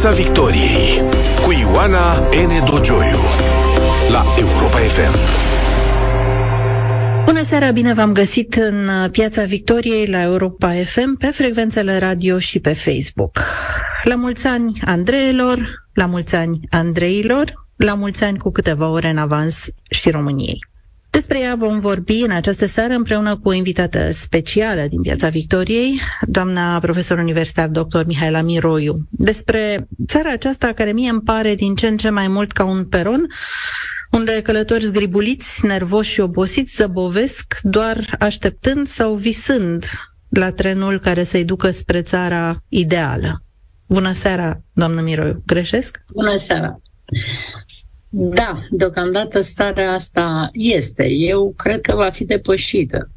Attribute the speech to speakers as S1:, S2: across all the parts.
S1: Piața Victoriei cu Ioana N. Dogioiu la Europa FM.
S2: Bună seara, bine v-am găsit în Piața Victoriei la Europa FM pe frecvențele radio și pe Facebook. La mulți ani Andreilor, la mulți ani Andreilor, la mulți ani cu câteva ore în avans și României. Despre ea vom vorbi în această seară împreună cu o invitată specială din Piața Victoriei, doamna profesor universitar dr. Mihaela Miroiu. Despre țara aceasta care mie îmi pare din ce în ce mai mult ca un peron, unde călători zgribuliți, nervoși și obosiți zăbovesc, doar așteptând sau visând la trenul care să-i ducă spre țara ideală. Bună seara, doamnă Miroiu. Greșesc?
S3: Bună seara. Da, deocamdată starea asta este. Eu cred că va fi depășită.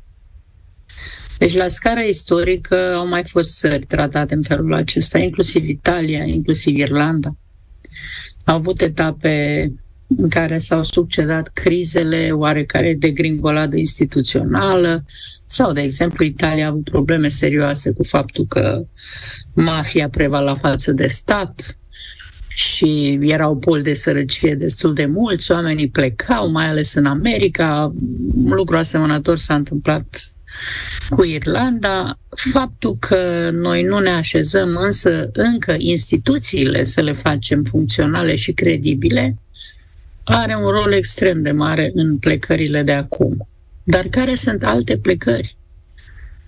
S3: Deci, la scară istorică au mai fost țări tratate în felul acesta, inclusiv Italia, inclusiv Irlanda. Au avut etape în care s-au succedat crizele oarecare de gringoladă instituțională sau, de exemplu, Italia a avut probleme serioase cu faptul că mafia prevala față de stat, și erau pol de sărăcie destul de mulți, oamenii plecau, mai ales în America. Un lucru asemănător s-a întâmplat cu Irlanda. Faptul că noi nu ne așezăm însă încă instituțiile să le facem funcționale și credibile, are un rol extrem de mare în plecările de acum. Dar care sunt alte plecări?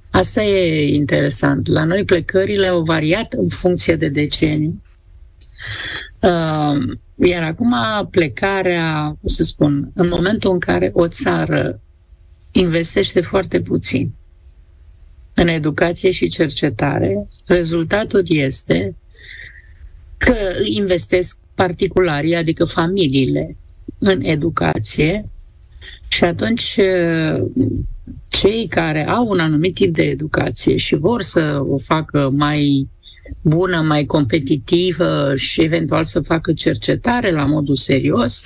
S3: Asta e interesant. La noi plecările au variat în funcție de decenii Uh, iar acum plecarea, o să spun, în momentul în care o țară investește foarte puțin în educație și cercetare, rezultatul este că investesc particularii, adică familiile, în educație și atunci uh, cei care au un anumit tip de educație și vor să o facă mai bună, mai competitivă și eventual să facă cercetare la modul serios,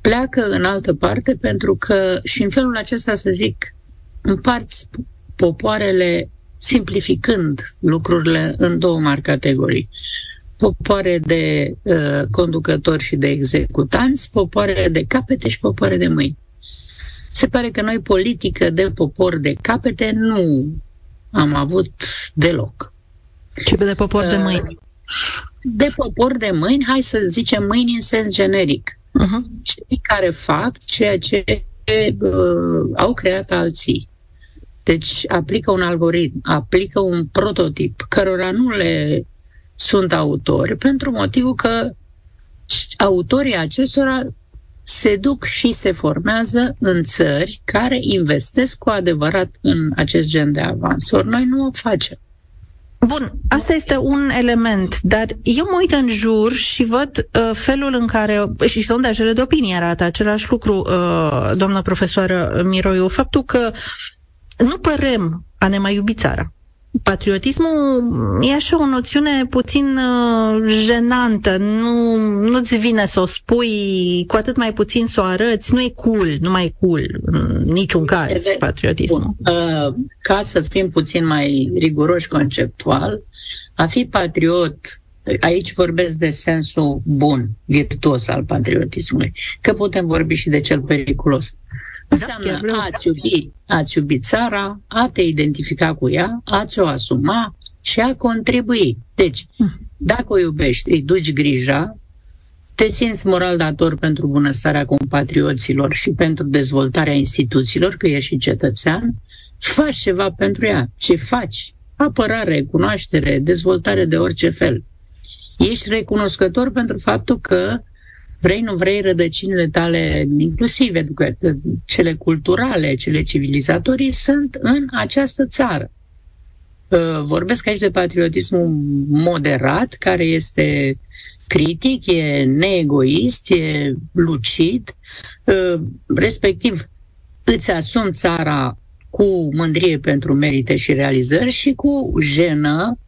S3: pleacă în altă parte pentru că și în felul acesta, să zic, împarți popoarele simplificând lucrurile în două mari categorii. Popoare de uh, conducători și de executanți, popoare de capete și popoare de mâini. Se pare că noi politică de popor de capete nu am avut deloc.
S2: Și de popor de mâini.
S3: De popor de mâini, hai să zicem mâini în sens generic. Uh-huh. Cei care fac ceea ce uh, au creat alții. Deci aplică un algoritm, aplică un prototip, cărora nu le sunt autori, pentru motivul că autorii acestora se duc și se formează în țări care investesc cu adevărat în acest gen de avansuri. Noi nu o facem.
S2: Bun, asta este un element, dar eu mă uit în jur și văd uh, felul în care, și sondajele de opinie arată același lucru, uh, doamnă profesoară Miroiu, faptul că nu părem a ne mai iubi țara patriotismul e așa o noțiune puțin uh, jenantă, nu, nu-ți vine să o spui, cu atât mai puțin să o arăți, nu e cool, nu mai e cool, în niciun caz, de, patriotismul.
S3: Bun. Uh, ca să fim puțin mai riguroși conceptual, a fi patriot Aici vorbesc de sensul bun, virtuos al patriotismului, că putem vorbi și de cel periculos. Înseamnă da, a-ți iubi, a-ți iubi țara, a te identifica cu ea, a-ți o asuma și a contribui. Deci, dacă o iubești, îi duci grija, te simți moral dator pentru bunăstarea compatrioților și pentru dezvoltarea instituțiilor, că ești și cetățean, faci ceva pentru ea. Ce faci? Apărare, cunoaștere, dezvoltare de orice fel. Ești recunoscător pentru faptul că vrei, nu vrei, rădăcinile tale, inclusiv educa- cele culturale, cele civilizatorii, sunt în această țară. Uh, vorbesc aici de patriotismul moderat, care este critic, e neegoist, e lucid, uh, respectiv îți asumi țara cu mândrie pentru merite și realizări și cu jenă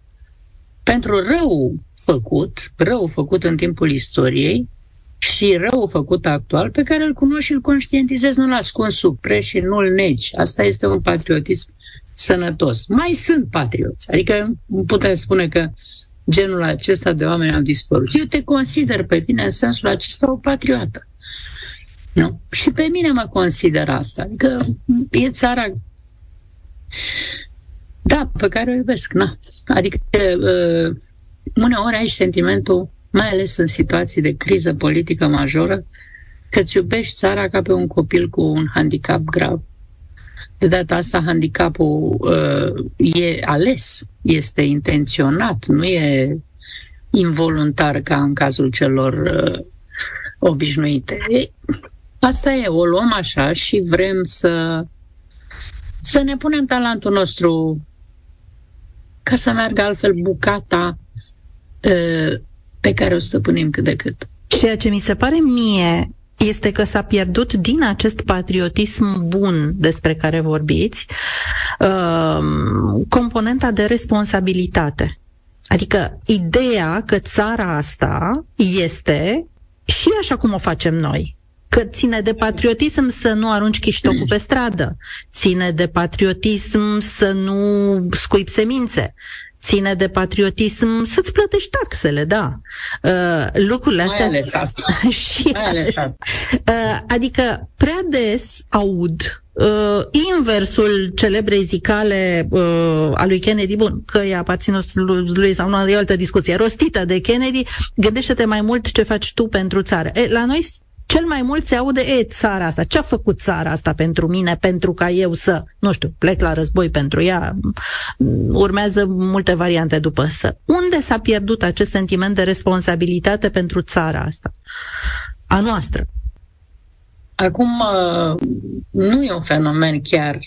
S3: pentru rău făcut, rău făcut în timpul istoriei, și rău făcut actual pe care îl cunoști și îl conștientizezi, nu-l ascunzi sub preș și nu-l negi. Asta este un patriotism sănătos. Mai sunt patrioți. Adică putem spune că genul acesta de oameni au dispărut. Eu te consider pe tine în sensul acesta o patriotă. Nu? Și pe mine mă consider asta. Adică e țara da, pe care o iubesc, na. Adică uh, uneori ai sentimentul, mai ales în situații de criză politică majoră, că îți iubești țara ca pe un copil cu un handicap grav. De data asta, handicapul uh, e ales, este intenționat, nu e involuntar ca în cazul celor uh, obișnuite. E, asta e, o luăm așa și vrem să, să ne punem talentul nostru ca să meargă altfel bucata uh, pe care o stăpânim cât de cât.
S2: Ceea ce mi se pare mie este că s-a pierdut din acest patriotism bun despre care vorbiți uh, componenta de responsabilitate. Adică ideea că țara asta este și așa cum o facem noi. Că ține de patriotism să nu arunci chiștocul pe stradă, ține de patriotism să nu scuip semințe, ține de patriotism să-ți plătești taxele, da. Uh, lucrurile astea...
S3: Mai ales asta.
S2: și, Mai ales asta. Uh, adică prea des aud uh, inversul celebrei zicale uh, a lui Kennedy, bun, că e aparținut lui sau nu, e o altă discuție, rostită de Kennedy, gândește-te mai mult ce faci tu pentru țară. E, la noi cel mai mult se aude, e, țara asta, ce a făcut țara asta pentru mine, pentru ca eu să, nu știu, plec la război pentru ea, urmează multe variante după să. Unde s-a pierdut acest sentiment de responsabilitate pentru țara asta, a noastră?
S3: Acum, uh, nu e un fenomen chiar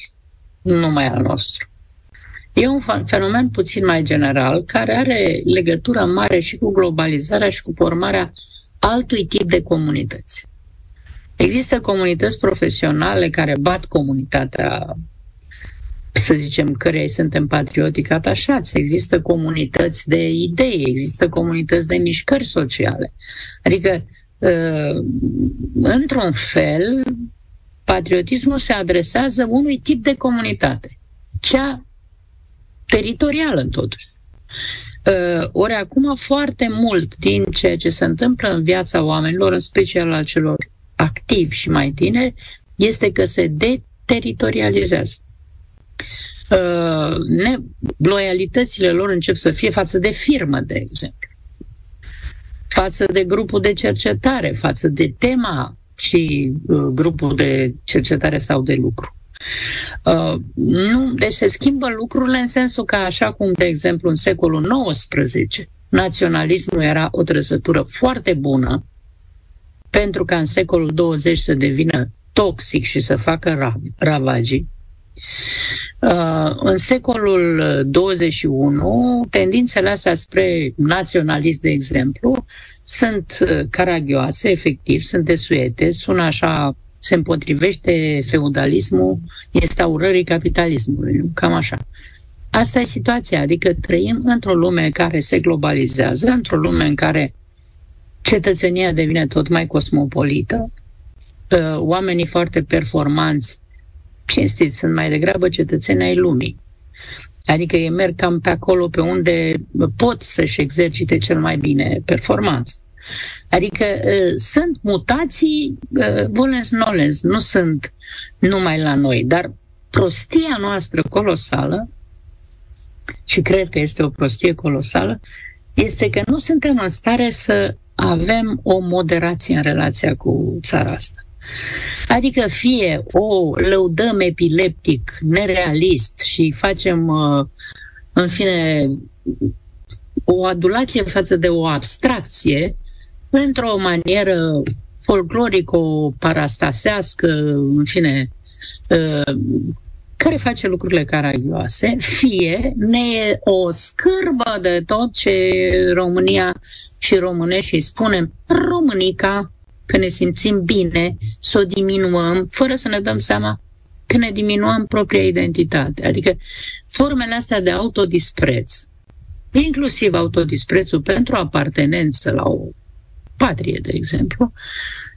S3: numai al nostru. E un fenomen puțin mai general, care are legătură mare și cu globalizarea și cu formarea altui tip de comunități. Există comunități profesionale care bat comunitatea, să zicem, căreia suntem patriotic atașați. Există comunități de idei, există comunități de mișcări sociale. Adică, uh, într-un fel, patriotismul se adresează unui tip de comunitate, cea teritorială, totuși. Uh, ori acum foarte mult din ceea ce se întâmplă în viața oamenilor, în special al celor activi și mai tineri, este că se deteritorializează. Uh, ne, loialitățile lor încep să fie față de firmă, de exemplu, față de grupul de cercetare, față de tema și uh, grupul de cercetare sau de lucru. Uh, nu, deci se schimbă lucrurile în sensul că, așa cum, de exemplu, în secolul XIX, naționalismul era o trăsătură foarte bună pentru ca în secolul 20 să devină toxic și să facă ravagii. Uh, în secolul 21, tendințele astea spre naționalist, de exemplu, sunt uh, caragioase, efectiv, sunt desuete, sună așa, se împotrivește feudalismul instaurării capitalismului, cam așa. Asta e situația, adică trăim într-o lume care se globalizează, într-o lume în care cetățenia devine tot mai cosmopolită, uh, oamenii foarte performanți, cinstiți, sunt mai degrabă cetățeni ai lumii. Adică ei merg cam pe acolo pe unde pot să-și exercite cel mai bine performanță. Adică uh, sunt mutații uh, volens nolens, nu sunt numai la noi, dar prostia noastră colosală, și cred că este o prostie colosală, este că nu suntem în stare să avem o moderație în relația cu țara asta. Adică fie o lăudăm epileptic, nerealist și facem, uh, în fine, o adulație față de o abstracție într-o manieră folclorico-parastasească, în fine, uh, care face lucrurile caragioase, fie ne e o scârbă de tot ce România și românești îi spunem românica, că ne simțim bine, să o diminuăm, fără să ne dăm seama că ne diminuăm propria identitate. Adică formele astea de autodispreț, inclusiv autodisprețul pentru apartenență la o patrie, de exemplu,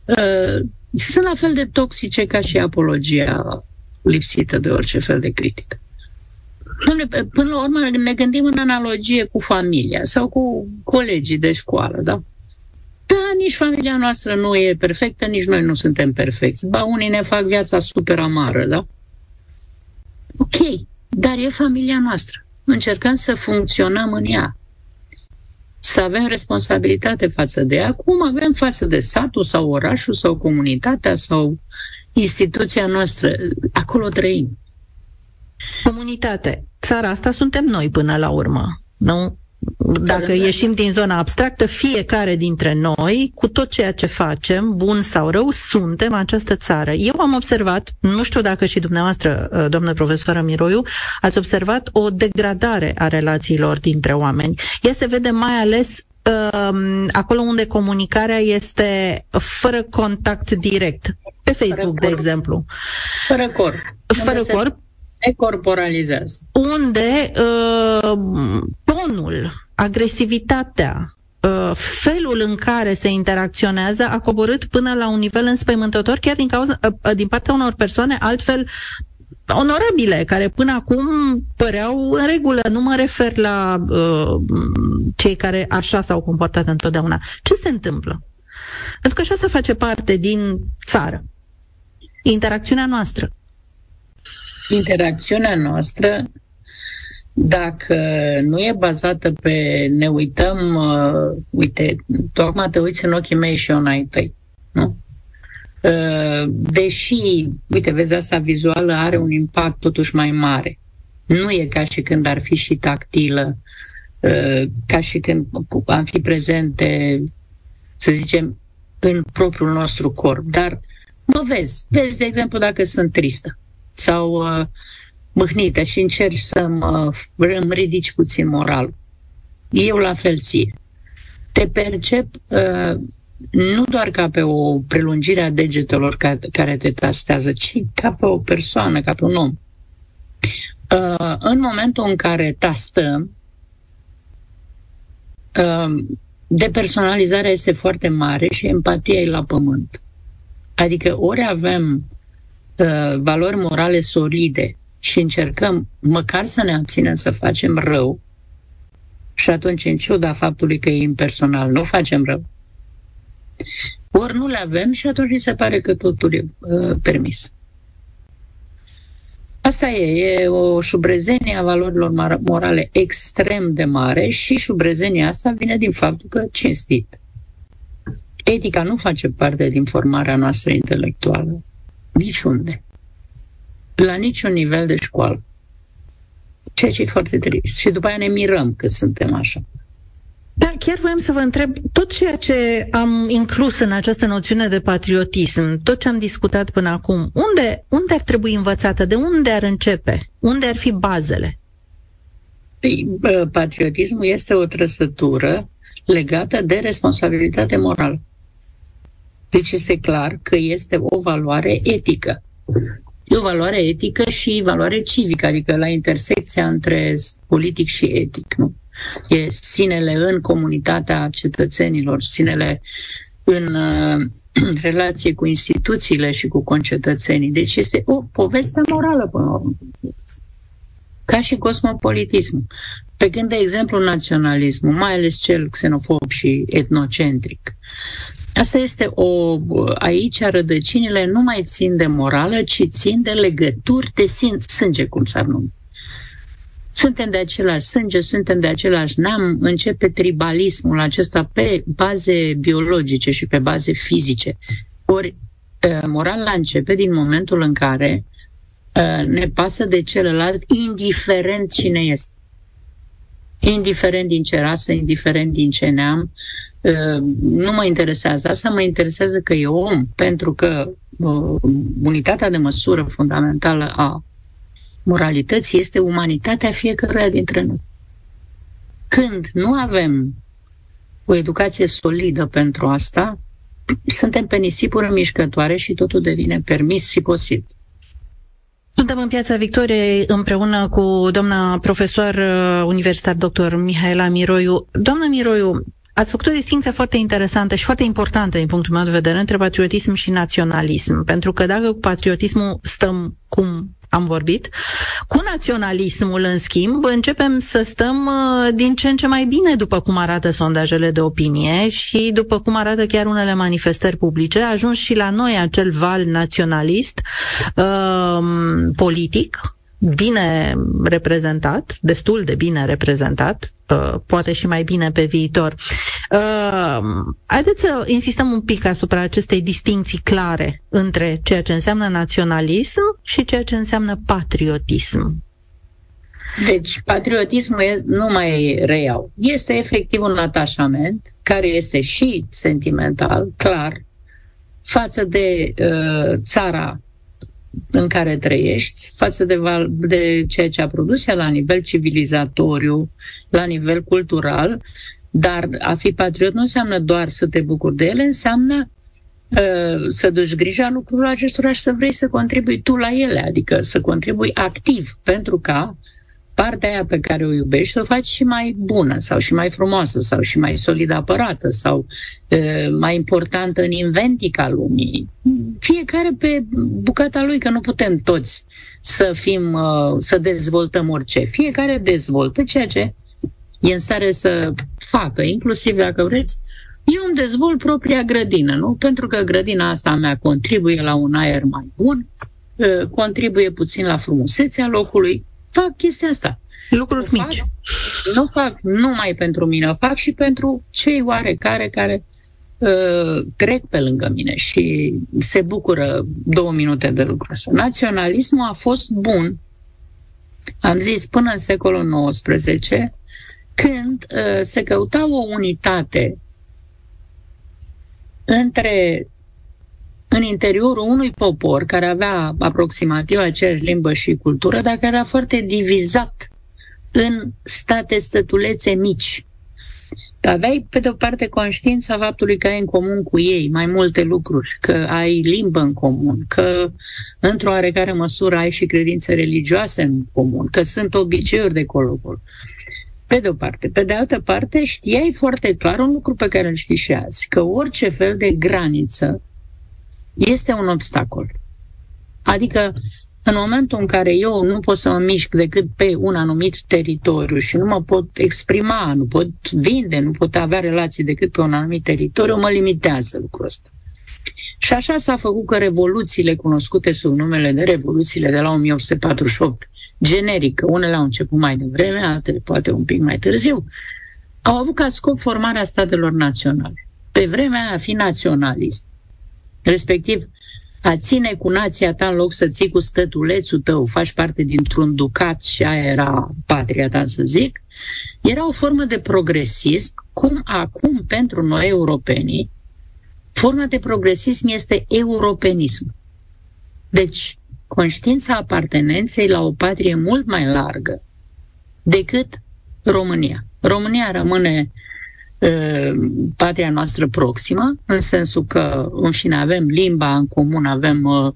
S3: uh, sunt la fel de toxice ca și apologia lipsită de orice fel de critică. Dom'le, până la urmă ne gândim în analogie cu familia sau cu colegii de școală, da? Da, nici familia noastră nu e perfectă, nici noi nu suntem perfecți. Ba, unii ne fac viața super amară, da? Ok, dar e familia noastră. Încercăm să funcționăm în ea. Să avem responsabilitate față de ea, cum avem față de satul sau orașul sau comunitatea sau instituția noastră. Acolo trăim.
S2: Comunitate. Țara asta suntem noi până la urmă. Nu? Dacă ieșim din zona abstractă, fiecare dintre noi, cu tot ceea ce facem, bun sau rău, suntem această țară. Eu am observat, nu știu dacă și dumneavoastră, uh, domnule profesoară Miroiu, ați observat o degradare a relațiilor dintre oameni. Ea se vede mai ales um, acolo unde comunicarea este fără contact direct. Pe Facebook, de exemplu.
S3: Fără corp.
S2: Fără corp,
S3: decorporalizează.
S2: Unde uh, tonul, agresivitatea, uh, felul în care se interacționează a coborât până la un nivel înspăimântător, chiar din, cauza, uh, din partea unor persoane altfel onorabile, care până acum păreau în regulă. Nu mă refer la uh, cei care așa s-au comportat întotdeauna. Ce se întâmplă? Pentru că așa se face parte din țară. Interacțiunea noastră
S3: interacțiunea noastră, dacă nu e bazată pe ne uităm, uh, uite, tocmai te uiți în ochii mei și eu în ai tăi, nu? Uh, deși, uite, vezi, asta vizuală are un impact totuși mai mare. Nu e ca și când ar fi și tactilă, uh, ca și când am fi prezente, să zicem, în propriul nostru corp. Dar mă vezi, vezi, de exemplu, dacă sunt tristă sau uh, mâhnită și încerci să mă, îmi ridici puțin moral. Eu la fel ție. Te percep uh, nu doar ca pe o prelungire a degetelor ca, care te tastează, ci ca pe o persoană, ca pe un om. Uh, în momentul în care tastăm, uh, depersonalizarea este foarte mare și empatia e la pământ. Adică ori avem uh, valori morale solide și încercăm măcar să ne abținem să facem rău, și atunci, în ciuda faptului că e impersonal, nu facem rău, ori nu le avem și atunci ni se pare că totul e uh, permis. Asta e, e o șubrezenie a valorilor morale extrem de mare și șubrezenia asta vine din faptul că cinstit. Etica nu face parte din formarea noastră intelectuală. Niciunde. La niciun nivel de școală. Ceea ce e foarte trist. Și după aia ne mirăm că suntem așa.
S2: Da, chiar voiam să vă întreb, tot ceea ce am inclus în această noțiune de patriotism, tot ce am discutat până acum, unde, unde ar trebui învățată? De unde ar începe? Unde ar fi bazele?
S3: Păi, patriotismul este o trăsătură legată de responsabilitate morală. Deci este clar că este o valoare etică. E o valoare etică și valoare civică, adică la intersecția între politic și etic. Nu? E sinele în comunitatea cetățenilor, sinele în uh, relație cu instituțiile și cu concetățenii. Deci este o poveste morală până la urmă. Ca și cosmopolitismul. Pe când, de exemplu, naționalismul, mai ales cel xenofob și etnocentric, Asta este o... Aici rădăcinile nu mai țin de morală, ci țin de legături de sânge, cum s-ar numi. Suntem de același sânge, suntem de același neam, începe tribalismul acesta pe baze biologice și pe baze fizice. Ori morala începe din momentul în care ne pasă de celălalt, indiferent cine este. Indiferent din ce rasă, indiferent din ce neam, nu mă interesează asta, mă interesează că e om, pentru că uh, unitatea de măsură fundamentală a moralității este umanitatea fiecăruia dintre noi. Când nu avem o educație solidă pentru asta, suntem pe nisipuri mișcătoare și totul devine permis și posibil.
S2: Suntem în Piața Victoriei împreună cu doamna profesor universitar dr. Mihaela Miroiu. Doamna Miroiu, Ați făcut o distinție foarte interesantă și foarte importantă din punctul meu de vedere între patriotism și naționalism. Pentru că dacă cu patriotismul stăm cum am vorbit. Cu naționalismul, în schimb, începem să stăm uh, din ce în ce mai bine după cum arată sondajele de opinie și după cum arată chiar unele manifestări publice. A ajuns și la noi acel val naționalist uh, politic, bine reprezentat, destul de bine reprezentat, uh, poate și mai bine pe viitor. Uh, haideți să insistăm un pic asupra acestei distinții clare între ceea ce înseamnă naționalism și ceea ce înseamnă patriotism.
S3: Deci, patriotismul nu mai reiau. Este efectiv un atașament care este și sentimental, clar, față de uh, țara în care trăiești față de, val- de ceea ce a produs ea la nivel civilizatoriu, la nivel cultural, dar a fi patriot nu înseamnă doar să te bucuri de ele, înseamnă uh, să duci grija lucrurilor acestora și să vrei să contribui tu la ele, adică să contribui activ pentru ca partea aia pe care o iubești să o faci și mai bună sau și mai frumoasă sau și mai solid apărată sau uh, mai importantă în inventica lumii. Fiecare pe bucata lui, că nu putem toți să fim, uh, să dezvoltăm orice. Fiecare dezvoltă ceea ce e în stare să facă, inclusiv dacă vreți, eu îmi dezvolt propria grădină, nu? Pentru că grădina asta a mea contribuie la un aer mai bun, contribuie puțin la frumusețea locului, fac chestia asta.
S2: Lucruri
S3: o
S2: mici.
S3: Fac, nu fac numai pentru mine, o fac și pentru cei oarecare care uh, trec pe lângă mine și se bucură două minute de lucru ăsta. Naționalismul a fost bun, am zis, până în secolul XIX, când uh, se căuta o unitate între în interiorul unui popor care avea aproximativ aceeași limbă și cultură, dar care era foarte divizat în state stătulețe mici. Aveai, pe de-o parte, conștiința faptului că ai în comun cu ei mai multe lucruri, că ai limbă în comun, că, într-o oarecare măsură, ai și credințe religioase în comun, că sunt obiceiuri de colo Pe de-o parte. Pe de altă parte, știai foarte clar un lucru pe care îl știi și azi, că orice fel de graniță este un obstacol. Adică, în momentul în care eu nu pot să mă mișc decât pe un anumit teritoriu și nu mă pot exprima, nu pot vinde, nu pot avea relații decât pe un anumit teritoriu, mă limitează lucrul ăsta. Și așa s-a făcut că revoluțiile cunoscute sub numele de revoluțiile de la 1848, generic, unele au început mai devreme, altele poate un pic mai târziu, au avut ca scop formarea statelor naționale. Pe vremea aia a fi naționalist respectiv a ține cu nația ta în loc să ții cu stătulețul tău, faci parte dintr-un ducat și aia era patria ta, să zic, era o formă de progresism, cum acum pentru noi europenii, forma de progresism este europenism. Deci, conștiința apartenenței la o patrie mult mai largă decât România. România rămâne patria noastră proximă, în sensul că, în fine, avem limba în comun, avem uh,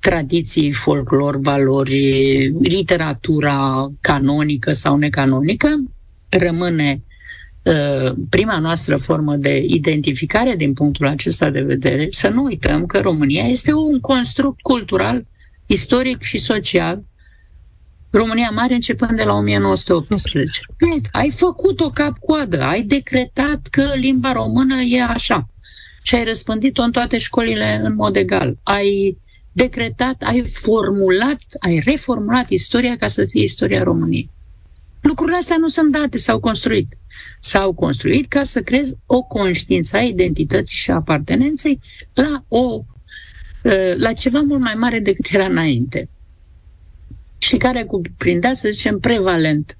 S3: tradiții, folclor, valori, literatura canonică sau necanonică, rămâne uh, prima noastră formă de identificare din punctul acesta de vedere. Să nu uităm că România este un construct cultural, istoric și social România Mare începând de la 1918. Ai făcut-o cap-coadă, ai decretat că limba română e așa și ai răspândit-o în toate școlile în mod egal. Ai decretat, ai formulat, ai reformulat istoria ca să fie istoria României. Lucrurile astea nu sunt date, s-au construit. S-au construit ca să creezi o conștiință a identității și a apartenenței la, o, la ceva mult mai mare decât era înainte și care cuprindea, să zicem, prevalent.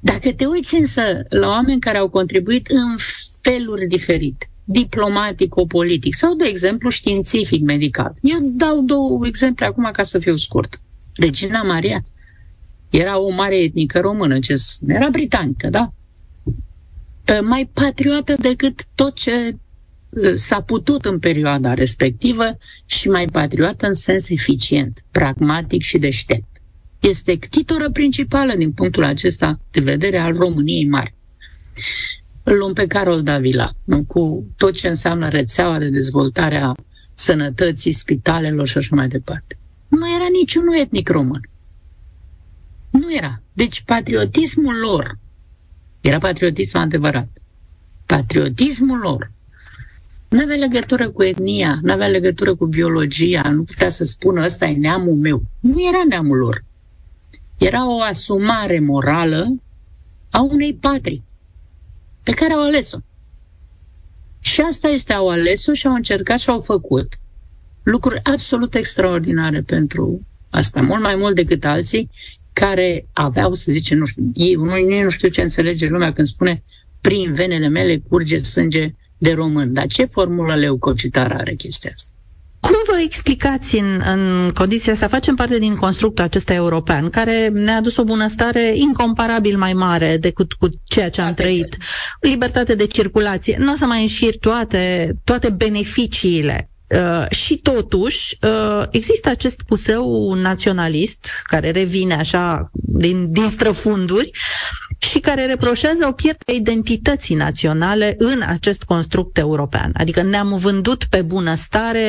S3: Dacă te uiți însă la oameni care au contribuit în feluri diferite, diplomatico-politic sau, de exemplu, științific-medical. Eu dau două exemple acum ca să fiu scurt. Regina Maria era o mare etnică română, ce era britanică, da? Ă, mai patriotă decât tot ce ă, s-a putut în perioada respectivă și mai patriotă în sens eficient, pragmatic și deștept este ctitoră principală din punctul acesta de vedere al României mari. îl luăm pe Carol Davila, nu? cu tot ce înseamnă rețeaua de dezvoltare a sănătății, spitalelor și așa mai departe. Nu era niciunul etnic român. Nu era. Deci patriotismul lor era patriotism adevărat. Patriotismul lor nu avea legătură cu etnia, nu avea legătură cu biologia, nu putea să spună ăsta e neamul meu. Nu era neamul lor. Era o asumare morală a unei patrii pe care au ales-o. Și asta este, au ales-o și au încercat și au făcut lucruri absolut extraordinare pentru asta, mult mai mult decât alții care aveau, să zice, nu știu, ei, nu, nu știu ce înțelege lumea când spune prin venele mele curge sânge de român. Dar ce formulă leucocitară are chestia asta?
S2: Cum vă explicați în, în condiția asta? Facem parte din constructul acesta european, care ne-a adus o bunăstare incomparabil mai mare decât cu ceea ce am trăit. Libertate de circulație. Nu o să mai înșir toate, toate beneficiile Uh, și totuși uh, există acest puseu naționalist care revine așa din, din străfunduri și care reproșează o pierdere a identității naționale în acest construct european. Adică ne-am vândut pe bunăstare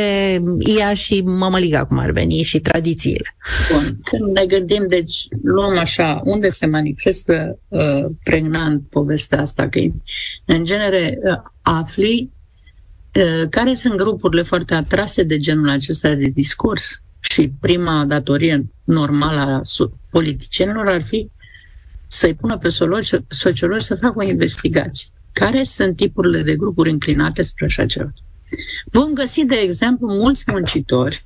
S2: ea și mămăliga, cum ar veni, și tradițiile.
S3: Bun. Când ne gândim, deci luăm așa, unde se manifestă uh, pregnant povestea asta, că în genere uh, afli uh, care sunt grupurile foarte atrase de genul acesta de discurs și prima datorie normală a politicienilor ar fi să-i pună pe sociologi să facă o investigație. Care sunt tipurile de grupuri înclinate spre așa ceva? Vom găsi, de exemplu, mulți muncitori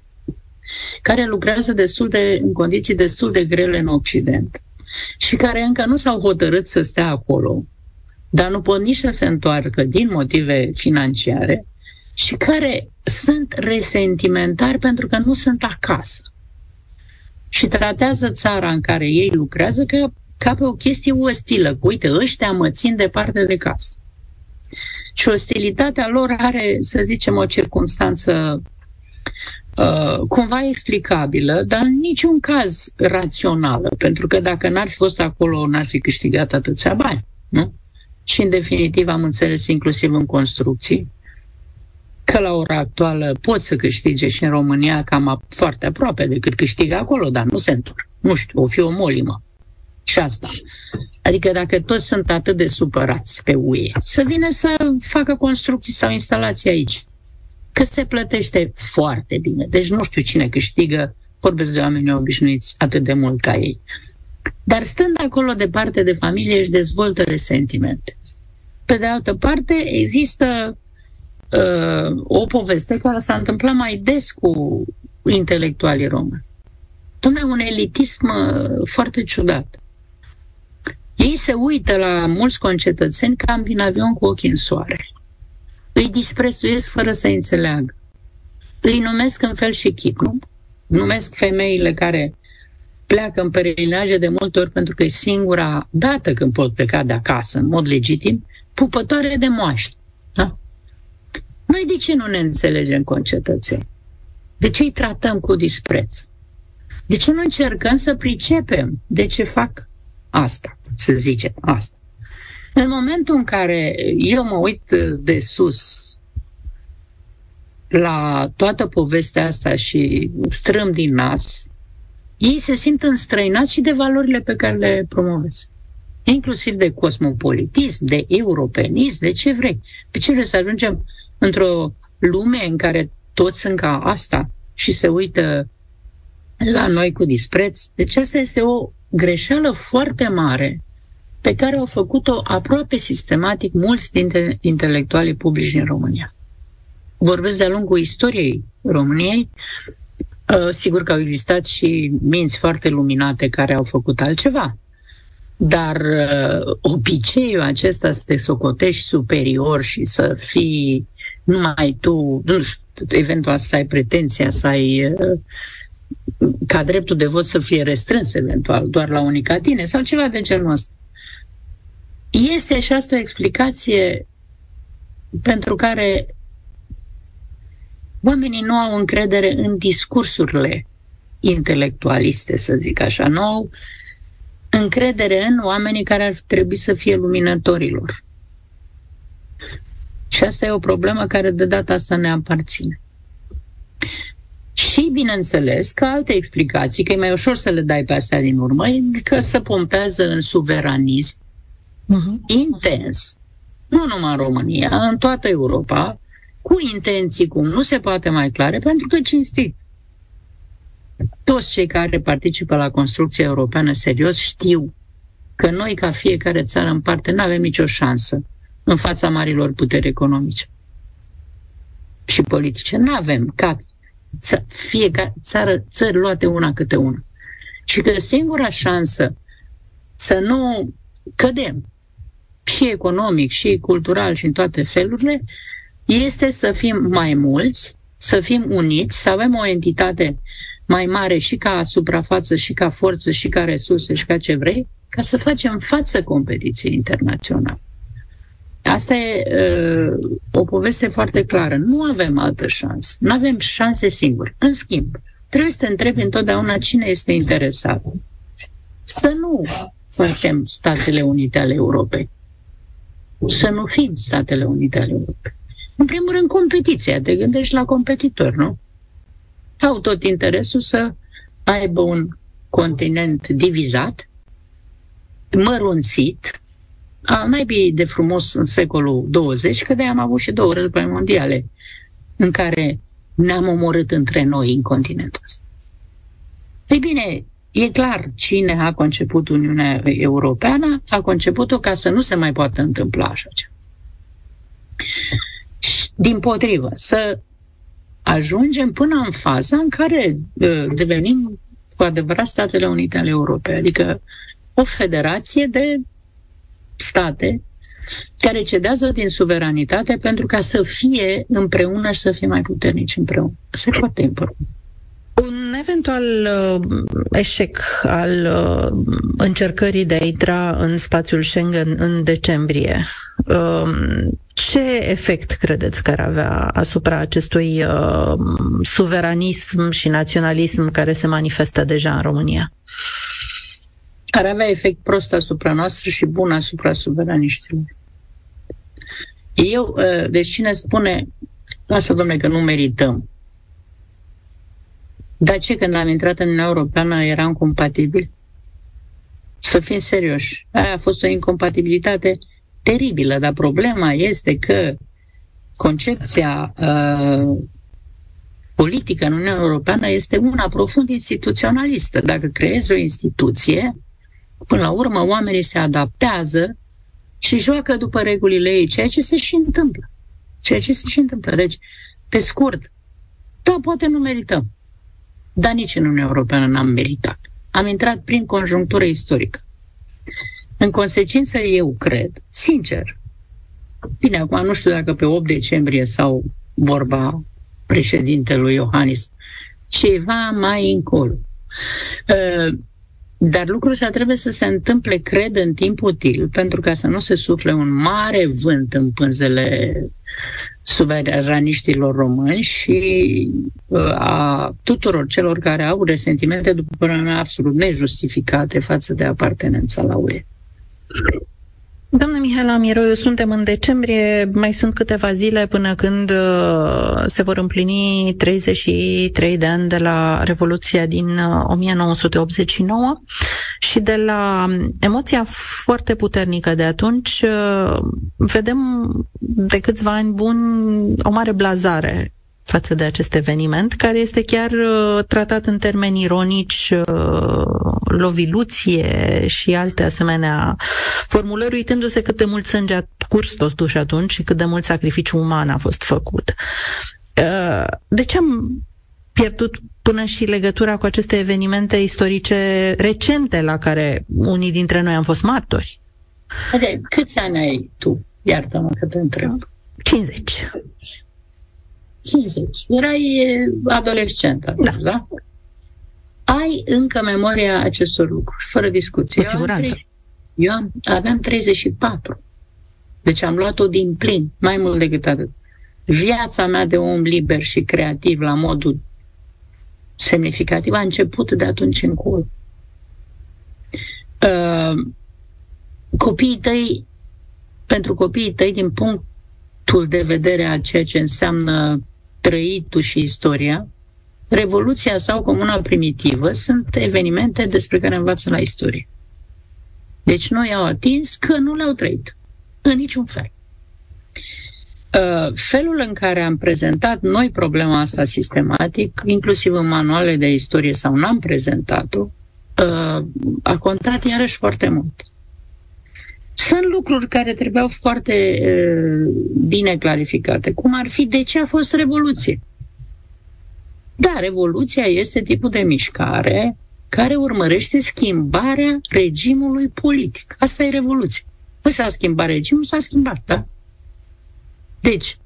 S3: care lucrează destul de, în condiții destul de grele în Occident și care încă nu s-au hotărât să stea acolo, dar nu pot nici să se întoarcă din motive financiare și care sunt resentimentari pentru că nu sunt acasă. Și tratează țara în care ei lucrează ca ca pe o chestie ostilă, cu uite, ăștia mă țin departe de casă. Și ostilitatea lor are, să zicem, o circunstanță uh, cumva explicabilă, dar în niciun caz rațională, pentru că dacă n-ar fi fost acolo, n-ar fi câștigat atâția bani, nu? Și în definitiv am înțeles inclusiv în construcții că la ora actuală pot să câștige și în România cam foarte aproape decât câștigă acolo, dar nu se întorc. Nu știu, o fi o molimă și asta. Adică dacă toți sunt atât de supărați pe UE, să vină să facă construcții sau instalații aici. Că se plătește foarte bine. Deci nu știu cine câștigă, vorbesc de oameni obișnuiți atât de mult ca ei. Dar stând acolo departe de familie, își dezvoltă resentimente. Pe de altă parte, există uh, o poveste care s-a întâmplat mai des cu intelectualii români. Dom'le, un elitism uh, foarte ciudat. Ei se uită la mulți concetățeni cam din avion cu ochii în soare. Îi disprețuiesc fără să înțeleagă. Îi numesc în fel și chip, nu? Numesc femeile care pleacă în peregrinaje de multe ori pentru că e singura dată când pot pleca de acasă, în mod legitim, pupătoare de moaște. Da? Noi de ce nu ne înțelegem concetățeni? De ce îi tratăm cu dispreț? De ce nu încercăm să pricepem de ce fac asta? Să zicem asta. În momentul în care eu mă uit de sus la toată povestea asta și strâm din nas, ei se simt înstrăinați și de valorile pe care le promovez. Inclusiv de cosmopolitism, de europenism, de ce vrei. Pe ce vrei să ajungem într-o lume în care toți sunt ca asta și se uită la noi cu dispreț? Deci asta este o greșeală foarte mare pe care au făcut-o aproape sistematic mulți dintre intelectualii publici din România. Vorbesc de-a lungul istoriei României. Uh, sigur că au existat și minți foarte luminate care au făcut altceva. Dar uh, obiceiul acesta să te socotești superior și să fii numai tu, nu știu, eventual să ai pretenția să ai uh, ca dreptul de vot să fie restrâns eventual doar la unii ca tine sau ceva de genul ăsta. Este și asta o explicație pentru care oamenii nu au încredere în discursurile intelectualiste, să zic așa, nu au încredere în oamenii care ar trebui să fie luminătorilor. Și asta e o problemă care de data asta ne aparține. Și, bineînțeles, că alte explicații, că e mai ușor să le dai pe astea din urmă, e că se pompează în suveranism uh-huh. intens, nu numai în România, în toată Europa, cu intenții cum nu se poate mai clare, pentru că cinstit. Toți cei care participă la construcția europeană serios știu că noi, ca fiecare țară în parte, nu avem nicio șansă în fața marilor puteri economice și politice. Nu avem ca fiecare țară, țări luate una câte una. Și că singura șansă să nu cădem și economic, și cultural, și în toate felurile, este să fim mai mulți, să fim uniți, să avem o entitate mai mare și ca suprafață, și ca forță, și ca resurse, și ca ce vrei, ca să facem față competiției internaționale. Asta e uh, o poveste foarte clară. Nu avem altă șansă. Nu avem șanse singuri. În schimb, trebuie să te întrebi întotdeauna cine este interesat. Să nu facem Statele Unite ale Europei. Să nu fim Statele Unite ale Europei. În primul rând, competiția. Te gândești la competitor, nu? Au tot interesul să aibă un continent divizat, mărunțit, a naibii de frumos în secolul 20, că de am avut și două război mondiale în care ne-am omorât între noi în continentul ăsta. Ei bine, e clar cine a conceput Uniunea Europeană, a conceput-o ca să nu se mai poată întâmpla așa ceva. Din potrivă, să ajungem până în faza în care uh, devenim cu adevărat Statele Unite ale Europei, adică o federație de state care cedează din suveranitate pentru ca să fie împreună și să fie mai puternici împreună. Asta e foarte important.
S2: Un eventual uh, eșec al uh, încercării de a intra în spațiul Schengen în decembrie, uh, ce efect credeți că ar avea asupra acestui uh, suveranism și naționalism care se manifestă deja în România?
S3: ar avea efect prost asupra noastră și bun asupra suveraniștilor. Eu, ă, deci cine spune, lasă domnule că nu merităm, dar ce, când am intrat în Uniunea Europeană, eram compatibil? Să fim serioși. Aia a fost o incompatibilitate teribilă, dar problema este că concepția uh, politică în Uniunea Europeană este una profund instituționalistă. Dacă creezi o instituție, Până la urmă, oamenii se adaptează și joacă după regulile ei, ceea ce se și întâmplă. Ceea ce se și întâmplă. Deci, pe scurt, da, poate nu merităm. Dar nici în Uniunea Europeană n-am meritat. Am intrat prin conjunctură istorică. În consecință, eu cred, sincer, bine, acum nu știu dacă pe 8 decembrie sau vorba președintelui Iohannis, ceva mai încolo. Uh, dar lucrul ăsta trebuie să se întâmple, cred, în timp util, pentru ca să nu se sufle un mare vânt în pânzele suveraniștilor români și uh, a tuturor celor care au resentimente, după părerea mea, absolut nejustificate față de apartenența la UE.
S2: Doamna Mihaela Miroiu, suntem în decembrie, mai sunt câteva zile până când uh, se vor împlini 33 de ani de la Revoluția din 1989 uh, și de la emoția foarte puternică de atunci uh, vedem de câțiva ani buni o mare blazare față de acest eveniment, care este chiar uh, tratat în termeni ironici, uh, loviluție și alte asemenea formulări, uitându-se cât de mult sânge a curs totuși atunci și cât de mult sacrificiu uman a fost făcut. Uh, de ce am pierdut până și legătura cu aceste evenimente istorice recente la care unii dintre noi am fost martori?
S3: Okay, câți ani ai tu? Iartă-mă că te întreb.
S2: 50.
S3: 50. Erai adolescentă, da. da? Ai încă memoria acestor lucruri, fără discuție.
S2: Cu siguranță.
S3: Eu am, aveam 34. Deci am luat-o din plin, mai mult decât atât. Viața mea de om liber și creativ la modul semnificativ a început de atunci încolo. Uh, copiii tăi, pentru copiii tăi, din punct punctul de vedere a ceea ce înseamnă trăitul și istoria, Revoluția sau Comuna Primitivă sunt evenimente despre care învață la istorie. Deci noi au atins că nu le-au trăit. În niciun fel. Uh, felul în care am prezentat noi problema asta sistematic, inclusiv în manuale de istorie sau n-am prezentat-o, uh, a contat iarăși foarte mult. Sunt lucruri care trebuiau foarte uh, bine clarificate, cum ar fi de ce a fost revoluție. Da, revoluția este tipul de mișcare care urmărește schimbarea regimului politic. Asta e revoluție. Păi s-a schimbat regimul, s-a schimbat, da? Deci,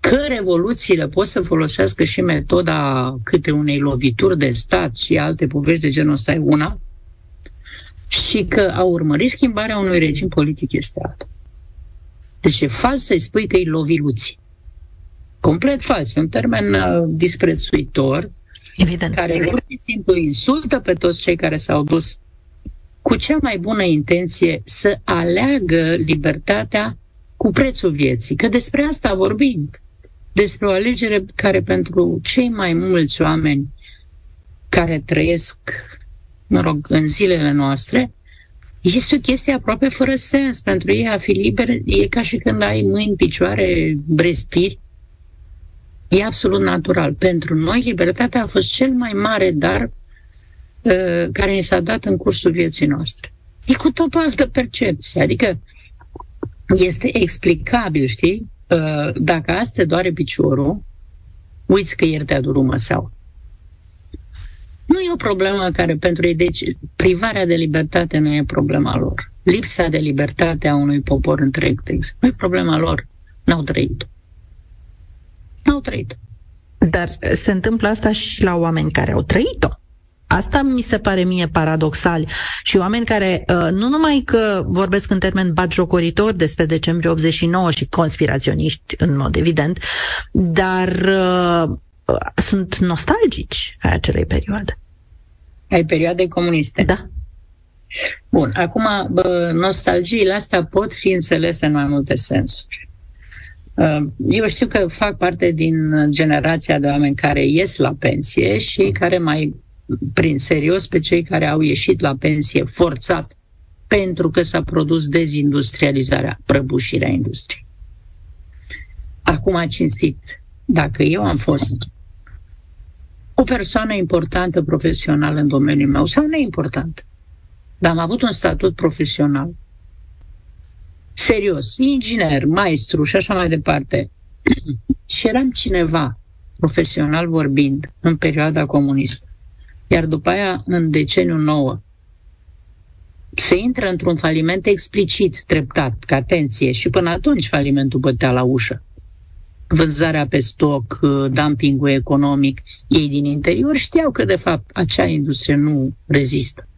S3: că revoluțiile pot să folosească și metoda câte unei lovituri de stat și alte povești de genul ăsta e una, și că a urmărit schimbarea unui regim politic este alta. Deci e fals să-i spui că e loviluție. Complet fals. E un termen uh, disprețuitor
S2: Evident.
S3: care pur și simplu insultă pe toți cei care s-au dus cu cea mai bună intenție să aleagă libertatea cu prețul vieții. Că despre asta vorbim. Despre o alegere care pentru cei mai mulți oameni care trăiesc, mă rog, în zilele noastre, este o chestie aproape fără sens. Pentru ei a fi liber e ca și când ai mâini, picioare, respiri. E absolut natural. Pentru noi, libertatea a fost cel mai mare dar uh, care ni s-a dat în cursul vieții noastre. E cu tot o altă percepție. Adică este explicabil, știi? Uh, dacă asta doare piciorul, uiți că ieri te-a durut măseaua. Nu e o problemă care pentru ei, deci privarea de libertate nu e problema lor. Lipsa de libertate a unui popor întreg, de exemplu, nu e problema lor. N-au trăit-o. N-au trăit
S2: Dar se întâmplă asta și la oameni care au trăit-o. Asta mi se pare mie paradoxal. Și oameni care uh, nu numai că vorbesc în termen batjocoritor despre decembrie 89 și conspiraționiști, în mod evident, dar uh, sunt nostalgici ai acelei perioade.
S3: Ai perioade comuniste.
S2: Da.
S3: Bun, acum bă, nostalgiile astea pot fi înțelese în mai multe sensuri. Uh, eu știu că fac parte din generația de oameni care ies la pensie și care mai prin serios pe cei care au ieșit la pensie forțat pentru că s-a produs dezindustrializarea, prăbușirea industriei. Acum, cinstit, dacă eu am fost o persoană importantă profesional în domeniul meu sau neimportantă, dar am avut un statut profesional. Serios, inginer, maestru și așa mai departe, și eram cineva, profesional vorbind, în perioada comunistă, iar după aia, în deceniul nouă, se intră într-un faliment explicit, treptat, ca atenție, și până atunci falimentul bătea la ușă. Vânzarea pe stoc, uh, dumpingul economic, ei din interior știau că, de fapt, acea industrie nu rezistă.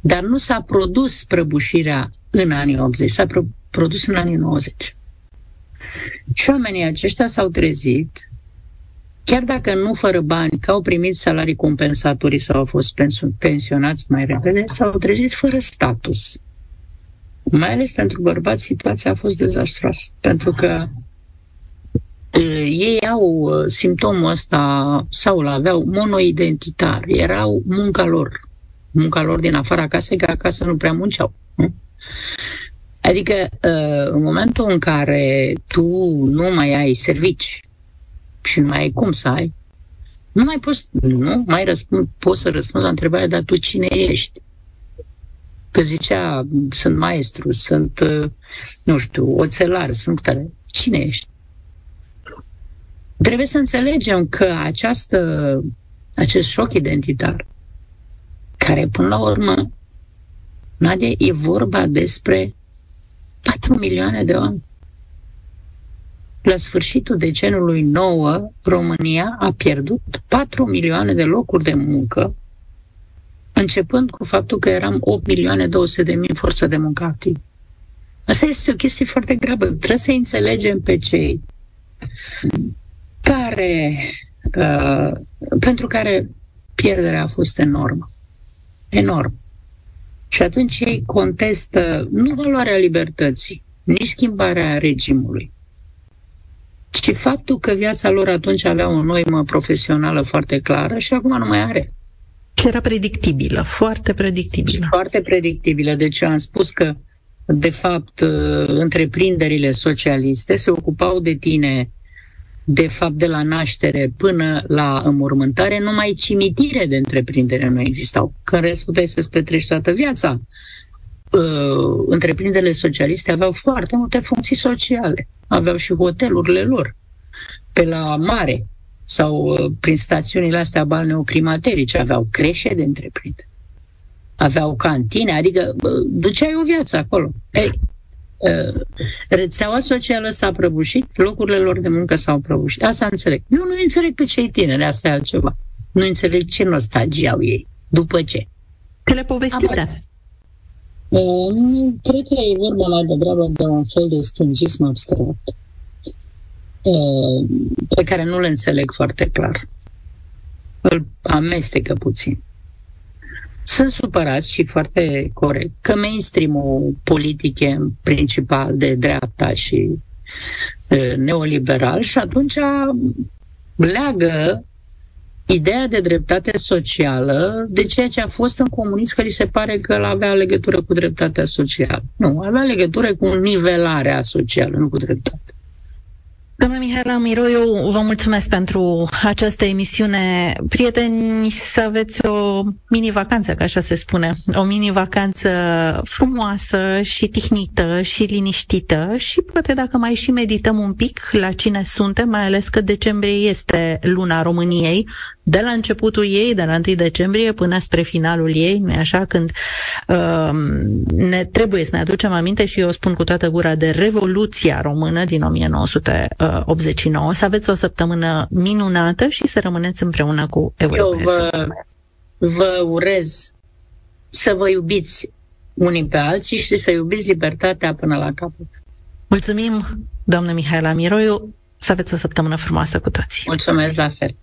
S3: Dar nu s-a produs prăbușirea în anii 80, s-a produs în anii 90. Și oamenii aceștia s-au trezit chiar dacă nu fără bani, că au primit salarii compensatorii sau au fost pensionați mai repede, s-au trezit fără status. Mai ales pentru bărbați, situația a fost dezastroasă, pentru că uh, ei au simptomul ăsta sau îl aveau monoidentitar, erau munca lor, munca lor din afara casei, că acasă nu prea munceau. Nu? Adică, uh, în momentul în care tu nu mai ai servici, și nu mai ai cum să ai, nu mai poți, nu mai răspund, poți să răspunzi la întrebarea, dar tu cine ești? Că zicea, sunt maestru, sunt, uh, nu știu, oțelar, sunt care. Cine ești? Trebuie să înțelegem că această, acest șoc identitar, care până la urmă, Nadia, e vorba despre 4 milioane de oameni. La sfârșitul decenului 9, România a pierdut 4 milioane de locuri de muncă, începând cu faptul că eram 8 milioane 200 de mii în forță de muncă activ. Asta este o chestie foarte gravă. Trebuie să înțelegem pe cei care, uh, pentru care pierderea a fost enormă. Enorm. Și atunci ei contestă nu valoarea libertății, nici schimbarea regimului, ci faptul că viața lor atunci avea o noimă profesională foarte clară și acum nu mai are.
S2: Și era predictibilă, foarte predictibilă.
S3: Foarte predictibilă. Deci eu am spus că, de fapt, uh, întreprinderile socialiste se ocupau de tine de fapt de la naștere până la înmormântare, numai cimitire de întreprindere nu existau. Că în rest puteai să-ți petreci toată viața. Uh, întreprinderile socialiste aveau foarte multe funcții sociale. Aveau și hotelurile lor pe la mare sau uh, prin stațiunile astea balneocrimaterice. Aveau creșe de întreprindere. Aveau cantine, adică uh, duceai o viață acolo. Ei, uh, rețeaua socială s-a prăbușit, locurile lor de muncă s-au prăbușit. Asta înțeleg. Eu nu înțeleg pe cei tineri, asta e altceva. Nu înțeleg ce nostalgie au ei. După ce?
S2: Că le povestite.
S3: Uh, cred că e vorba mai degrabă de un fel de stângism abstract uh, pe care nu le înțeleg foarte clar. Îl amestecă puțin. Sunt supărați și foarte corect că mainstream-ul politic e principal de dreapta și uh, neoliberal și atunci leagă ideea de dreptate socială de ceea ce a fost în comunism, că li se pare că el avea legătură cu dreptatea socială. Nu, avea legătură cu nivelarea socială, nu cu dreptate.
S2: Doamna Mihaela Miroiu, vă mulțumesc pentru această emisiune. Prieteni, să aveți o mini-vacanță, ca așa se spune. O mini-vacanță frumoasă și tihnită și liniștită și poate dacă mai și medităm un pic la cine suntem, mai ales că decembrie este luna României, de la începutul ei, de la 1 decembrie până spre finalul ei, nu așa, când uh, ne trebuie să ne aducem aminte și eu spun cu toată gura de Revoluția Română din 1989. Să aveți o săptămână minunată și să rămâneți împreună cu Europa.
S3: Eu vă, vă urez să vă iubiți unii pe alții și să iubiți libertatea până la capăt.
S2: Mulțumim, doamnă Mihaela Miroiu, să aveți o săptămână frumoasă cu toții.
S3: Mulțumesc la fel.